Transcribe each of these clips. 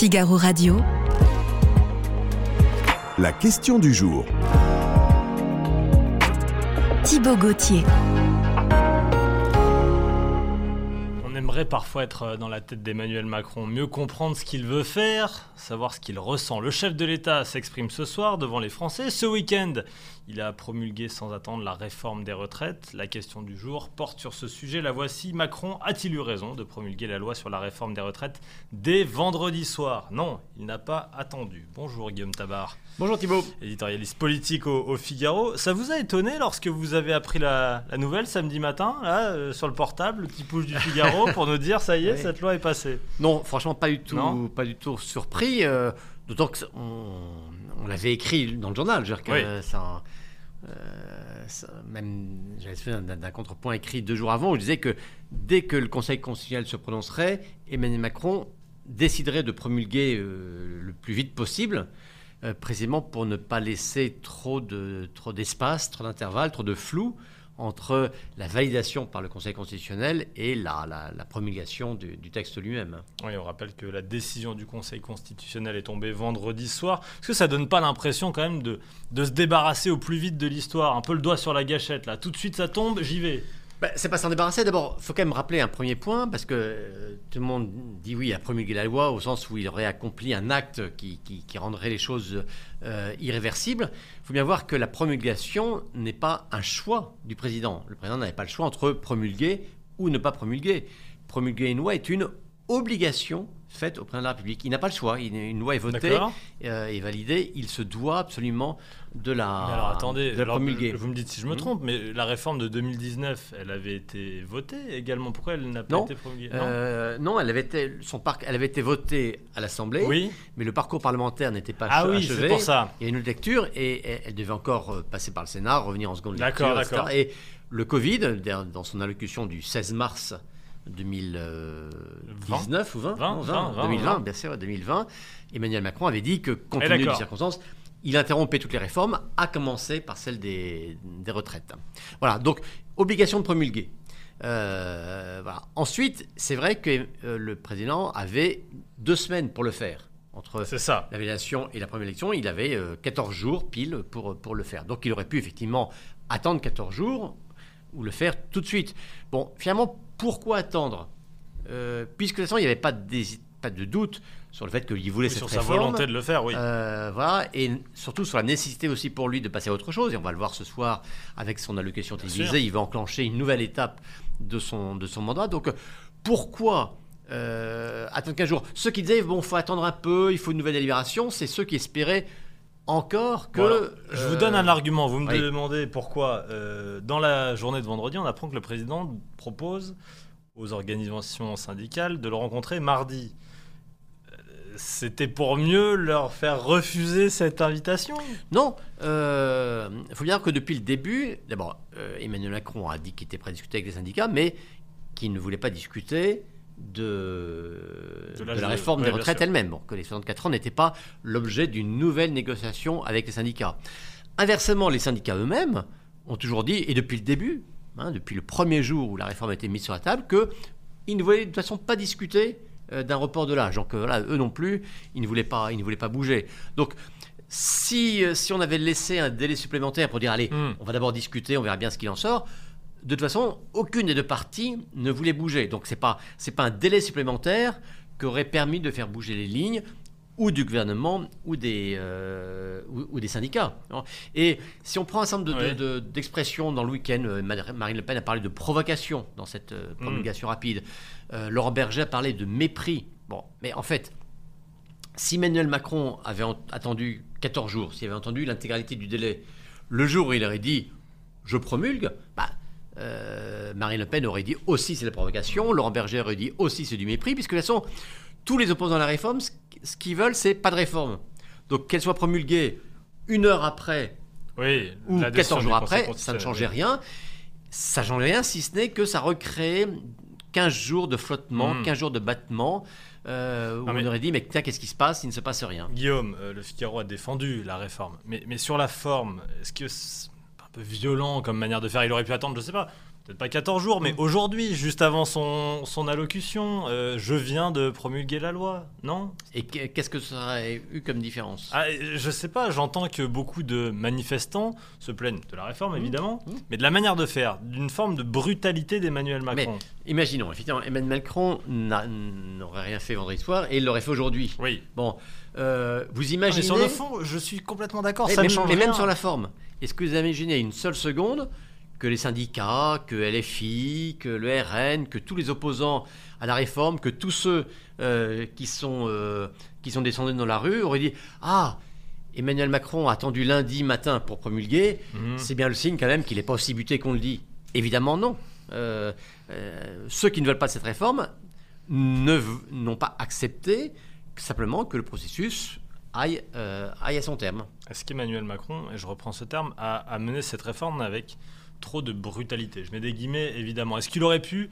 Figaro Radio. La question du jour. Thibaut Gauthier. Aimerait parfois être euh, dans la tête d'Emmanuel Macron, mieux comprendre ce qu'il veut faire, savoir ce qu'il ressent. Le chef de l'État s'exprime ce soir devant les Français. Ce week-end, il a promulgué sans attendre la réforme des retraites. La question du jour porte sur ce sujet. La voici. Macron a-t-il eu raison de promulguer la loi sur la réforme des retraites dès vendredi soir? Non, il n'a pas attendu. Bonjour Guillaume Tabar. Bonjour Thibault. Éditorialiste politique au, au, Figaro. Ça vous a étonné lorsque vous avez appris la, la nouvelle samedi matin, là, euh, sur le portable, le petit push du Figaro, pour nous dire ça y est, Oui. cette loi est passée Non, franchement, pas du tout, Non. pas du tout surpris. euh, D'autant que ça- on, l'avait écrit dans le journal. Je veux dire que Oui. euh, ça, euh, ça- même j'avais fait un- d'un contrepoint écrit deux jours avant où je disais que dès que le Conseil constitutionnel se prononcerait, Emmanuel Macron déciderait de promulguer euh, le plus vite possible. euh, précisément pour ne pas laisser trop de trop d'espace, trop d'intervalle, trop de flou entre la validation par le Conseil constitutionnel et la, promulgation du, texte lui-même. Oui, on rappelle que la décision du Conseil constitutionnel est tombée vendredi soir. Est-ce que ça donne pas l'impression quand même de se débarrasser au plus vite de l'histoire Un peu le doigt sur la gâchette, là. Tout de suite ça tombe, j'y vais. Ben, c'est pas s'en débarrasser. D'abord, il faut quand même rappeler un premier point, parce que euh, tout le monde dit oui à promulguer la loi, au sens où il aurait accompli un acte qui rendrait les choses euh, irréversibles. Il faut bien voir que la promulgation n'est pas un choix du président. Le président n'avait pas le choix entre promulguer ou ne pas promulguer. Promulguer une loi est une obligation faite au président de la République. Il n'a pas le choix. Une loi est votée D'accord euh, et validée. Il se doit absolument de la, Mais alors attendez, de la alors, promulguer. vous me dites si je me Hmm. trompe, mais la réforme de 2019, elle avait été votée également. Pourquoi elle n'a pas Non. été promulguée Non Euh, non, elle avait été, son parc, elle avait été votée à l'Assemblée, Oui. mais le parcours parlementaire n'était pas Ah oui, achevé. c'est pour ça. Il y a une autre lecture et elle devait encore euh, passer par le Sénat, revenir en seconde D'accord, lecture, etc. d'accord. Et le Covid, dans son allocution du 16 mars 2019 ou 20, 20, non, 20, 20, 2020, 20. bien sûr, 2020, Emmanuel Macron avait dit que compte Eh, tenu des circonstances, il interrompait toutes les réformes, à commencer par celle des, des retraites. Voilà, donc obligation de promulguer. Euh, voilà. Ensuite, c'est vrai que euh, le président avait deux semaines pour le faire. Entre ça. la validation et la première élection, il avait euh, 14 jours pile pour, pour le faire. Donc il aurait pu effectivement attendre 14 jours ou le faire tout de suite. Bon, finalement, pourquoi attendre? Euh, Puisque de toute façon, il n'y avait pas pas de doute sur le fait qu'il voulait Oui, cette sur sa réforme. volonté de le faire, oui. Euh, voilà, et surtout sur la nécessité aussi pour lui de passer à autre chose, et on va le voir ce soir avec son allocation Bien télévisée, il va enclencher une nouvelle étape de son, de son mandat. Donc euh, pourquoi euh, attendre 15 jours? Ceux qui disaient, bon, faut attendre un peu, il faut une nouvelle délibération, c'est ceux qui espéraient encore que... Bon, alors, je vous donne euh, un argument. Vous me oui. demandez pourquoi. Euh, dans la journée de vendredi, on apprend que le président propose aux organisations syndicales de le rencontrer mardi. Euh, C'était pour mieux leur faire refuser cette invitation? Non, il faut bien dire que depuis le début, d'abord, euh, Emmanuel Macron a dit qu'il était prêt à discuter avec les syndicats, mais qu'il ne voulait pas discuter de, De de, l'âge la de- réforme ouais, des retraites elle-même, bon, que les 64 ans n'étaient pas l'objet d'une nouvelle négociation avec les syndicats. Inversement, les syndicats eux-mêmes ont toujours dit, et depuis le début, hein, depuis le premier jour où la réforme a été mise sur la table, qu'ils ne voulaient de toute façon pas discuter euh, d'un report de l'âge. Donc euh, voilà, eux non plus, ils ne voulaient pas, ils ne voulaient pas bouger. Donc si, euh, si on avait laissé un délai supplémentaire pour dire, allez, Hmm. on va d'abord discuter, on verra bien ce qu'il en sort, de toute façon, aucune des deux parties ne voulait bouger. Donc pas c'est pas un délai supplémentaire qui aurait permis de faire bouger les lignes ou du gouvernement ou des, euh, ou, ou des syndicats. Et si on prend un certain nombre de- Oui. de- de- d'expressions dans le week-end, euh, Mar- Marine Le Pen a parlé de provocation dans cette euh, promulgation rapide. Euh, Laurent Berger a parlé de mépris. Bon, mais en fait, si Emmanuel Macron avait en- attendu 14 jours, s'il avait entendu l'intégralité du délai, le jour où il aurait dit je promulgue, bah, euh, Marine Le Pen aurait dit aussi c'est la provocation, Laurent Berger aurait dit aussi c'est du mépris, puisque de toute façon, tous les opposants à la réforme, ce qu'ils veulent, c'est pas de réforme. Donc qu'elle soit promulguée une heure après Oui. ou la décision 14 du jours après, ça ne changeait oui. rien. Ça ne changeait rien si ce n'est que ça recréait 15 jours de flottement, Hmm. 15 jours de battement, euh, où Non, on aurait dit mais tiens, qu'est-ce qui se passe? Il ne se passe rien. Guillaume, euh, le Figaro a défendu la réforme. Mais, mais sur la forme, est-ce que c'est un peu violent comme manière de faire. Il aurait pu attendre, je sais pas, peut-être pas 14 jours, mais aujourd'hui, juste avant son, son allocution, euh, je viens de promulguer la loi, non? Et qu'est-ce que ça aurait eu comme différence? Ah, Je sais pas, j'entends que beaucoup de manifestants se plaignent de la réforme, mmh. évidemment, mmh. mais de la manière de faire, d'une forme de brutalité d'Emmanuel Macron. Mais imaginons, effectivement, Emmanuel Macron n'aurait rien fait vendredi soir et il l'aurait fait aujourd'hui. Oui. Bon, euh, vous imaginez... sur le fond, je suis complètement d'accord, ça mais, mais même sur la forme, est-ce que vous imaginez une seule seconde que les syndicats, que LFI, que le RN, que tous les opposants à la réforme, que tous ceux euh, qui, sont, euh, qui sont descendus dans la rue auraient dit Ah, Emmanuel Macron a attendu lundi matin pour promulguer, mhm. c'est bien le signe quand même qu'il n'est pas aussi buté qu'on le dit. Évidemment non. Euh, ceux qui ne veulent pas de cette réforme n'ont pas accepté simplement que le processus aille, aille à son terme. Est-ce qu'Emmanuel Macron, et je reprends ce terme, a, a mené cette réforme avec trop de brutalité. Je mets des guillemets, évidemment. Est-ce qu'il aurait pu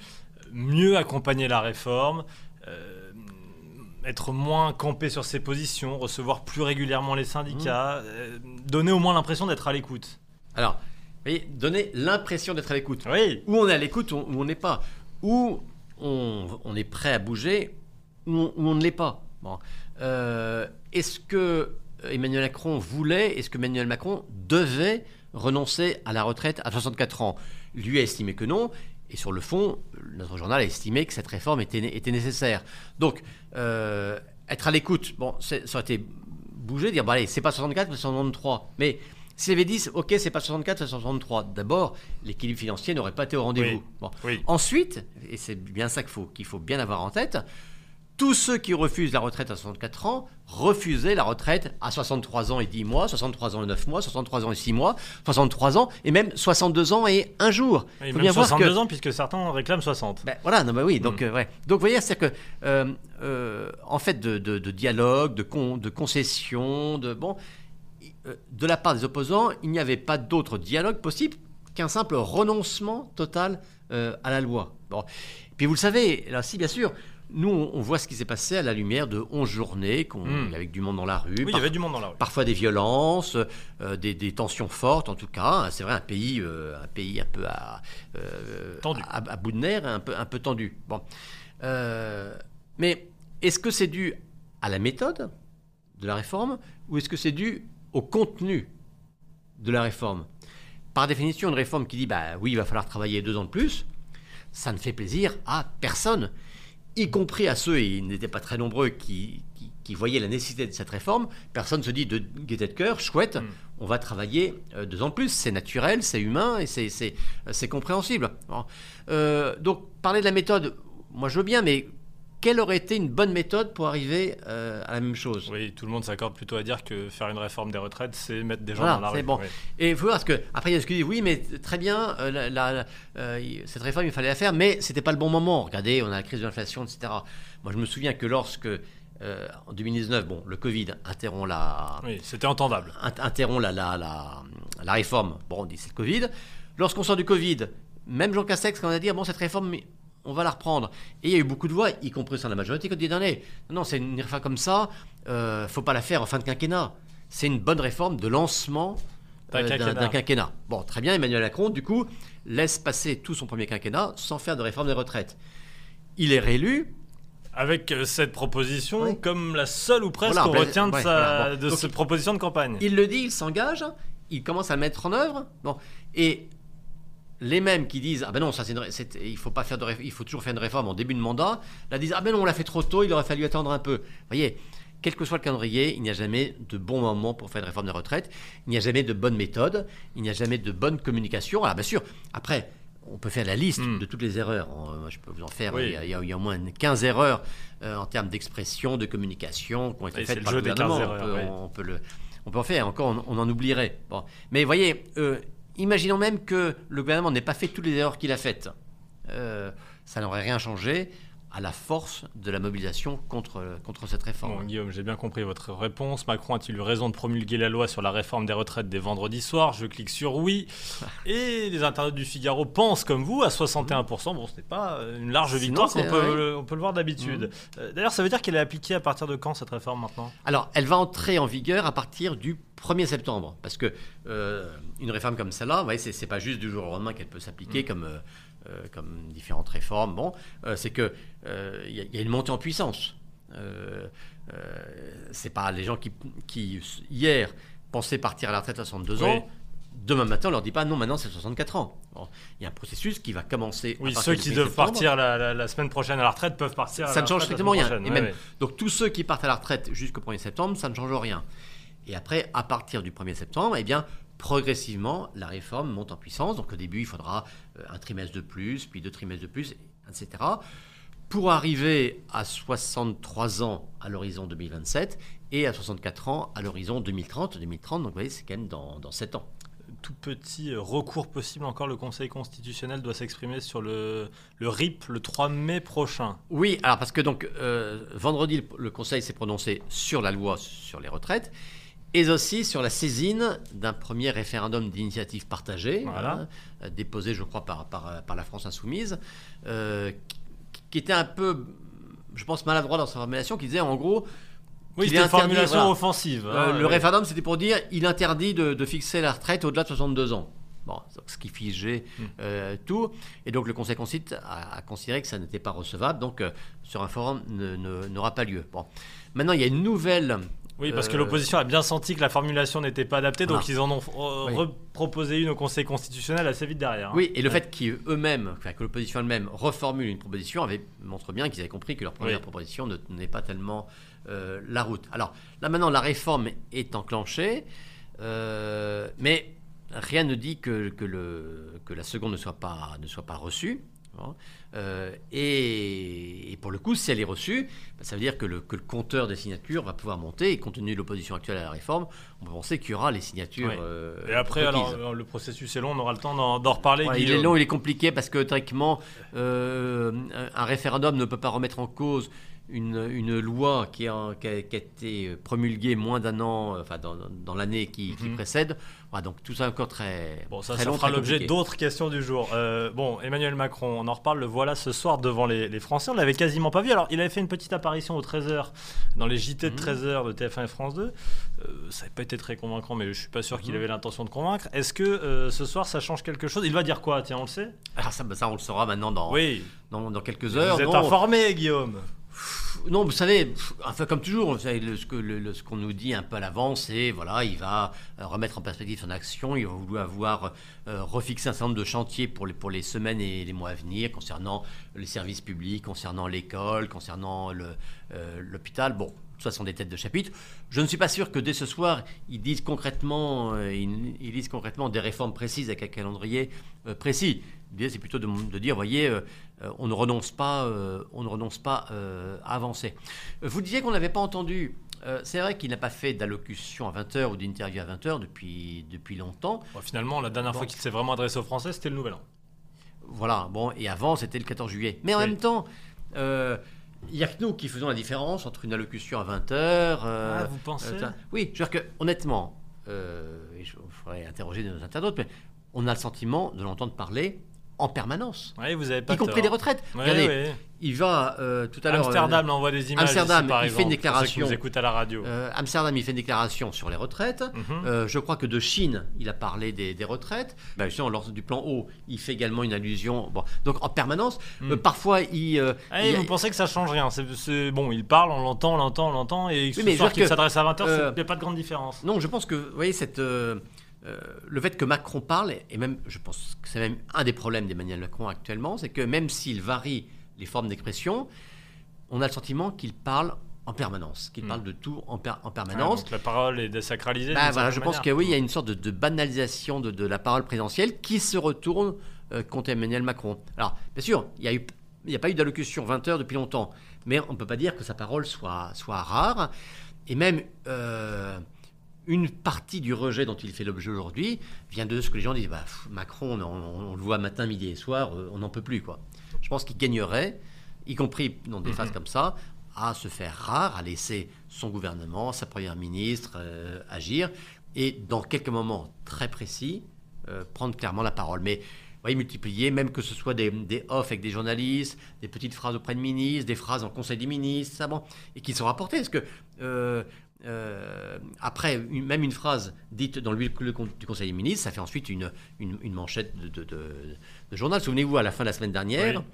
mieux accompagner la réforme euh, être moins campé sur ses positions, recevoir plus régulièrement les syndicats, mmh. euh, donner au moins l'impression d'être à l'écoute? Alors, vous voyez, donner l'impression d'être à l'écoute. Oui. Où on est à l'écoute, où on n'est pas. Où on, est prêt à bouger, où on, ne l'est pas. Bon. Euh, est-ce que Emmanuel Macron voulait, est-ce que Emmanuel Macron devait renoncer à la retraite à 64 ans. Lui a estimé que non, et sur le fond, notre journal a estimé que cette réforme était, était nécessaire. Donc, euh, être à l'écoute, bon, ça aurait été bouger, dire, bon allez, c'est pas 64, mais 63. Mais s'il avait dit, ok, c'est pas 64, c'est 63, d'abord, l'équilibre financier n'aurait pas été au rendez-vous. Bon. Ensuite, et c'est bien ça qu'il faut, qu'il faut bien avoir en tête, tous ceux qui refusent la retraite à 64 ans refusaient la retraite à 63 ans et 10 mois, 63 ans et 9 mois, 63 ans et 6 mois, 63 ans et même 62 ans et 1 jour. Il faut bien 62 ans puisque certains réclament 60. Ben, voilà, non, bah oui, donc, hmm. euh, donc vous voyez, c'est que euh, euh, en fait de, dialogue, de, con, de concession, de bon, de la part des opposants, il n'y avait pas d'autre dialogue possible qu'un simple renoncement total à la loi. Bon. Puis vous le savez, là, si bien sûr, nous, on voit ce qui s'est passé à la lumière de 11 journées, hmm. avec du monde dans la rue. Oui, il y avait du monde dans la rue. Parfois des violences, euh, des, tensions fortes, en tout cas. C'est vrai, un pays, euh, un pays un peu à, euh, tendu. À, bout de nerfs, un peu, un peu tendu. Bon. mais est-ce que c'est dû à la méthode de la réforme ou est-ce que c'est dû au contenu de la réforme? Par définition, une réforme qui dit bah oui, il va falloir travailler deux ans de plus, ça ne fait plaisir à personne y compris à ceux, et ils n'étaient pas très nombreux, qui, qui, voyaient la nécessité de cette réforme, personne ne se dit de gaieté de cœur, chouette, mm. on va travailler deux ans de plus, c'est naturel, c'est humain et c'est compréhensible. Euh, donc parler de la méthode, moi je veux bien, mais quelle aurait été une bonne méthode pour arriver euh, à la même chose? Oui, tout le monde s'accorde plutôt à dire que faire une réforme des retraites, c'est mettre des gens dans la rue. Bon. Et il faut voir, parce que, après, il y a ce qui dit oui, mais très bien, euh, euh, cette réforme, il fallait la faire, mais c'était pas le bon moment. Regardez, on a la crise de l'inflation, etc. Moi, je me souviens que lorsque, en 2019, bon, le Covid interrompt la. Oui, c'était entendable. interrompt la, la, la, la réforme. Bon, on dit c'est le Covid. Lorsqu'on sort du Covid, même Jean Castex, quand on a dit, bon, cette réforme, on va la reprendre. Et il y a eu beaucoup de voix, y compris sur la majorité, qui ont dit non, non, c'est une réforme comme ça, euh, faut pas la faire en fin de quinquennat. C'est une bonne réforme de lancement euh, d'un quinquennat. Bon, très bien, Emmanuel Macron, du coup, laisse passer tout son premier quinquennat sans faire de réforme des retraites. Il est réélu. Avec euh, cette proposition comme la seule ou presque qu'on ben, retient de, sa, de cette proposition de campagne. Il le dit, il s'engage, il commence à mettre en œuvre. Bon, et les mêmes qui disent ah ben non ça c'est il faut pas faire de il faut toujours faire une réforme en début de mandat là disent ah ben non on l'a fait trop tôt il aurait fallu attendre un peu vous voyez quel que soit le calendrier il n'y a jamais de bon moment pour faire une réforme de retraite il n'y a jamais de bonne méthode il n'y a jamais de bonne communication alors bien sûr après on peut faire la liste hmm. de toutes les erreurs. Je peux vous en faire. Il, y a, au moins 15 erreurs euh, en termes d'expression, de communication qui ont été faites par le gouvernement. on, peut, le, on peut en faire. Encore, on, en oublierait. Bon. Mais voyez, euh, Imaginons même que le gouvernement n'ait pas fait toutes les erreurs qu'il a faites. Euh, ça n'aurait rien changé. à la force de la mobilisation contre, contre cette réforme. Bon, Guillaume, j'ai bien compris votre réponse. Macron a-t-il eu raison de promulguer la loi sur la réforme des retraites des vendredis soirs? Je clique sur oui. Et les internautes du Figaro pensent comme vous à 61%. Bon, ce n'est pas une large Sinon, victoire c'est- qu'on peut, ouais. on peut le voir d'habitude. Euh, D'ailleurs, ça veut dire qu'elle est appliquée à partir de quand cette réforme maintenant? Alors, elle va entrer en vigueur à partir du 1er septembre. Parce que euh, une réforme comme celle-là, vous voyez, c'est, c'est pas juste du jour au lendemain qu'elle peut s'appliquer comme, euh, euh, comme différentes réformes. Bon, euh, c'est que euh, il y, y a une montée en puissance. C'est pas les gens qui, qui, hier, pensaient partir à la retraite à 62 Oui. ans. Demain matin, on leur dit pas non, maintenant c'est 64 ans. Bon, il y a un processus qui va commencer. Oui, ceux qui 1er doivent partir la, la- la semaine prochaine à la retraite peuvent partir. à Ça la ne change strictement rien. Et même, ouais. Donc tous ceux qui partent à la retraite jusqu'au 1er septembre, ça ne change rien. Et après, à partir du 1er septembre, eh bien, progressivement, la réforme monte en puissance. Donc au début, il faudra euh, un trimestre de plus, puis deux trimestres de plus, etc. Pour arriver à 63 ans à l'horizon 2027 et à 64 ans à l'horizon 2030. 2030, donc vous voyez, c'est quand même dans, dans 7 ans. Tout petit euh, recours possible encore, le Conseil constitutionnel doit s'exprimer sur le, le RIP le 3 mai prochain. Oui, alors parce que donc euh, vendredi, le- le Conseil s'est prononcé sur la loi sur les retraites et aussi sur la saisine d'un premier référendum d'initiative partagée, Voilà. hein, euh, déposé, je crois, par, par, par la France Insoumise, euh, qui, était un peu, je pense, maladroit dans sa formulation, qui disait en gros, Oui, c'était une formulation voilà. offensive. euh, hein, le référendum, c'était pour dire il interdit de, de fixer la retraite au-delà de 62 ans. Bon, ce qui figeait Hmm. euh, tout. Et donc le Conseil constitue a, a considéré que ça n'était pas recevable, donc euh, sur un forum n'aura pas lieu. Bon. Maintenant, il y a une nouvelle. Oui, parce que Euh, l'opposition a bien senti que la formulation n'était pas adaptée, donc ils en ont euh, Oui. reproposé une au Conseil constitutionnel assez vite derrière. hein. Oui, et le Ouais. fait qu'eux-mêmes, enfin, que l'opposition elle-même reformule une proposition avait, montre bien qu'ils avaient compris que leur première Oui. proposition ne tenait pas tellement euh, la route. Alors là maintenant, la réforme est enclenchée, euh, mais rien ne dit que, que, le, que la seconde ne soit pas, ne soit pas reçue. Hein. Euh, et, et pour le coup, si elle est reçue, bah, ça veut dire que le, que le compteur des signatures va pouvoir monter. Et compte tenu de l'opposition actuelle à la réforme, on peut penser qu'il y aura les signatures. Oui. euh, Et après, requises. alors, le processus est long, on aura le temps d'en reparler. Ouais, il est long, il est compliqué parce que théoriquement, euh, un référendum ne peut pas remettre en cause une, une loi qui a, qui a- qui a été promulguée moins d'un an, euh, enfin dans, dans l'année qui, qui Mhm. précède. Voilà, donc tout ça encore très, Bon, ça, très ça long, fera l'objet d'autres questions du jour. Euh, bon, Emmanuel Macron, on en reparle, le voilà ce soir devant les, les Français. On l'avait quasiment pas vu. Alors, il avait fait une petite apparition aux 13h dans les JT de Mhm. 13h de TF1 et France 2. Euh, ça n'a pas été très convaincant, mais je suis pas sûr qu'il Mhm. avait l'intention de convaincre. Est-ce que euh, ce soir, ça change quelque chose? Il va dire quoi? Tiens, on le sait Alors ça, bah, ça, on le saura maintenant dans, Oui. dans, dans quelques heures. Vous êtes Non, informé, Guillaume Non, vous savez, enfin, comme toujours, vous savez, le- ce qu'on nous dit un peu à l'avance, c'est voilà, il va euh, remettre en perspective son action, il va vouloir avoir euh, refixé un certain nombre de chantiers pour les, pour les semaines et les mois à venir, concernant les services publics, concernant l'école, concernant euh, l'hôpital. Bon, ça sont des têtes de chapitre. Je ne suis pas sûr que dès ce soir, ils disent concrètement, euh, ils, ils disent concrètement des réformes précises avec un calendrier euh, précis. L'idée, c'est plutôt de, de dire, voyez, euh, on ne renonce pas, on ne renonce pas à avancer. Vous disiez qu'on n'avait pas entendu. C'est vrai qu'il n'a pas fait d'allocution à 20h ou d'interview à 20h depuis, depuis longtemps. Bon, Finalement, la dernière fois qu'il s'est vraiment adressé aux Français, c'était le Nouvel An. Voilà, bon, et avant, c'était le 14 juillet. Mais en Oui. même temps, il n'y a que nous qui faisons la différence entre une allocution à 20h. Ah, vous pensez Oui, je veux dire que, honnêtement, euh, je ferai interroger nos internautes, mais on a le sentiment de l'entendre parler en permanence. Oui, vous avez pas Y compris tort. les retraites. Regardez, il va euh, tout à l'heure. Amsterdam euh, envoie des images. Amsterdam, ici, par il fait une exemple, ceux qui déclaration. nous écoutent à la radio. euh, Amsterdam, il fait une déclaration sur les retraites. Mhm. Euh, je crois que de Chine, il a parlé des, des retraites. Ben, justement, lors du plan haut, il fait également une allusion. Bon, donc en permanence, Mm. parfois il. il- vous pensez que ça change rien? C'est- Bon, il parle, on l'entend, on l'entend, on l'entend, et ce mais soir qu'il s'adresse à 20h, euh, il n'y a pas de grande différence. Non, je pense que, vous voyez, cette, euh, le fait que Macron parle, et même, je pense que c'est même un des problèmes d'Emmanuel Macron actuellement, c'est que même s'il varie les formes d'expression, on a le sentiment qu'il parle en permanence, qu'il Mm. parle de tout en, per- en Ouais, permanence. donc la parole est désacralisée. Bah, voilà, je pense que oui, il y a une sorte de, de banalisation de, de la parole présidentielle qui se retourne euh, contre Emmanuel Macron. Alors, bien sûr, il n'y a, eu- il y a pas eu d'allocution 20 heures depuis longtemps, mais on ne peut pas dire que sa parole soit, soit rare. Et même euh, une partie du rejet dont il fait l'objet aujourd'hui vient de ce que les gens disent bah, pff, Macron, on, on- on le voit matin, midi et soir, euh, on n'en peut plus. Quoi. Je pense qu'il gagnerait. y compris dans des phases comme ça, à se faire rare, à laisser son gouvernement, sa première ministre euh, agir, et dans quelques moments très précis, euh, prendre clairement la parole. Mais voyez, multiplier, même que ce soit des, des off avec des journalistes, des petites phrases auprès de ministres, des phrases en conseil des ministres, ça, bon, et qui sont rapportées. Parce que euh, après, une- même une phrase dite dans le du Conseil des ministres, ça fait ensuite une, une, une manchette de, de- de- de journal. Souvenez-vous, à la fin de la semaine dernière, Oui.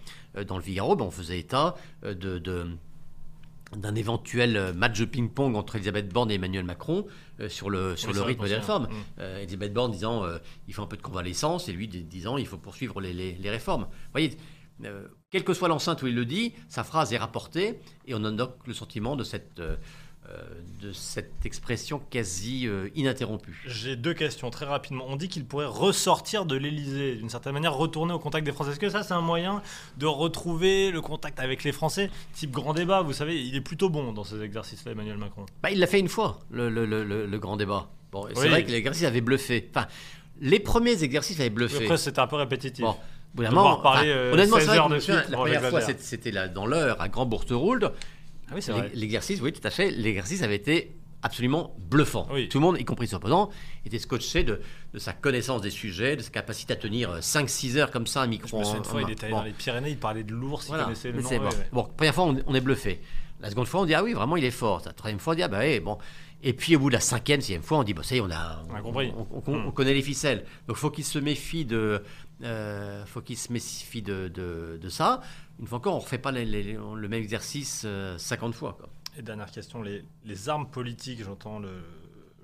euh, dans le Figaro, ben, on faisait état euh, de, d'un éventuel euh, match de ping-pong entre Elisabeth Borne et Emmanuel Macron euh, sur le, sur Oui, le rythme des réformes. Mm. Euh, Elisabeth Borne disant euh, il faut un peu de convalescence et lui di- disant il faut poursuivre les, les- les réformes. Vous voyez, quelle que soit l'enceinte où il le dit, sa phrase est rapportée et on a donc le sentiment de cette, de cette expression quasi euh, ininterrompue. J'ai deux questions très rapidement. On dit qu'il pourrait ressortir de l'Elysée, d'une certaine manière retourner au contact des Français. Est-ce que ça, c'est un moyen de retrouver le contact avec les Français Type grand débat, vous savez, il est plutôt bon dans ces exercices-là, Emmanuel Macron. Bah, il l'a fait une fois, le, le- le- le- le grand débat. Bon, c'est Oui. vrai que l'exercice avait bluffé. Enfin, les premiers exercices avaient bluffé. Après, c'était un peu répétitif. Bon, parler, enfin, euh, honnêtement, 16 c'est vrai que de suite. La première fois, c'était- dans l'heure, à Grand Bourterould. Ah oui, c'est vrai. L'exercice, oui, tout à fait. L'exercice avait été absolument bluffant. Oui. Tout le monde, y compris ses opposants, était scotché de, de sa connaissance des sujets, de sa capacité à tenir euh, 5-6 heures comme ça un micro Je me souviens une fois, il était allé Bon. dans les Pyrénées, il parlait de l'ours, il Voilà. connaissait le nom. ouais, bon. ouais. Bon, première fois, on, on est bluffé. La seconde fois, on dit ah oui, vraiment, il est fort. La troisième fois, on dit ah bah oui, bon. Et puis au bout de la cinquième, sixième fois, on dit bah ça y est, on a, On a compris. On, Hmm. connaît les ficelles. Donc faut qu'il se méfie de, euh, faut qu'il se méfie de, de, de ça. Une fois encore, on refait pas les- les- le même exercice euh, 50 fois. Quoi. Et dernière question, les, les armes politiques, j'entends le,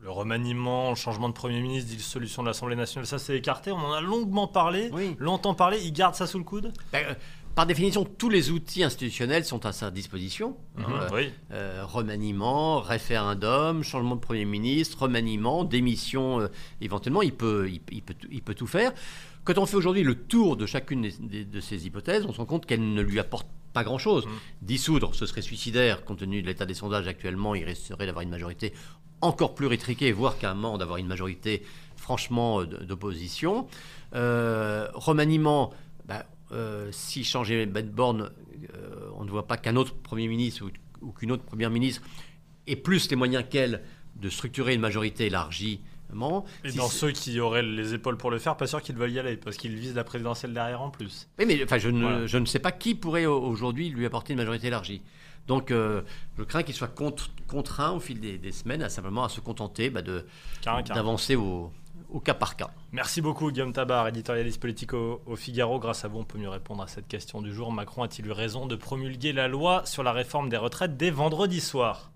le remaniement, le changement de Premier ministre, dissolution de l'Assemblée nationale, ça c'est écarté, on en a longuement parlé, Oui. longtemps parlé, il garde ça sous le coude? Ben, euh, par définition, tous les outils institutionnels sont à sa disposition. hein. Mhm, Oui. Euh, remaniement, référendum, changement de Premier ministre, remaniement, démission euh, éventuellement, il peut, il, il peut, il peut tout faire. Quand on fait aujourd'hui le tour de chacune des- des- de ces hypothèses, on se rend compte qu'elles ne lui apportent pas grand-chose. Mm. Dissoudre, ce serait suicidaire, compte tenu de l'état des sondages actuellement, il risquerait d'avoir une majorité encore plus rétriquée, voire qu'à un moment d'avoir une majorité franchement euh, d'opposition. Euh, remaniement, ben, euh, si changer Ben Borne, euh, on ne voit pas qu'un autre Premier ministre ou, ou qu'une autre Première ministre ait plus les moyens qu'elle de structurer une majorité élargie. Et Si dans ceux qui auraient les épaules pour le faire, pas sûr qu'ils veulent y aller, parce qu'ils visent la présidentielle derrière en plus. Oui, mais enfin, je, ne, Voilà. je ne sais pas qui pourrait au- aujourd'hui lui apporter une majorité élargie. Donc, euh, je crains qu'il soit contre- contraint au fil des, des semaines à simplement à se contenter bah, d'avancer au, au cas par cas. Merci beaucoup Guillaume Tabar, éditorialiste politique au, au Figaro. Grâce à vous, on peut mieux répondre à cette question du jour. Macron a-t-il eu raison de promulguer la loi sur la réforme des retraites dès vendredi soir?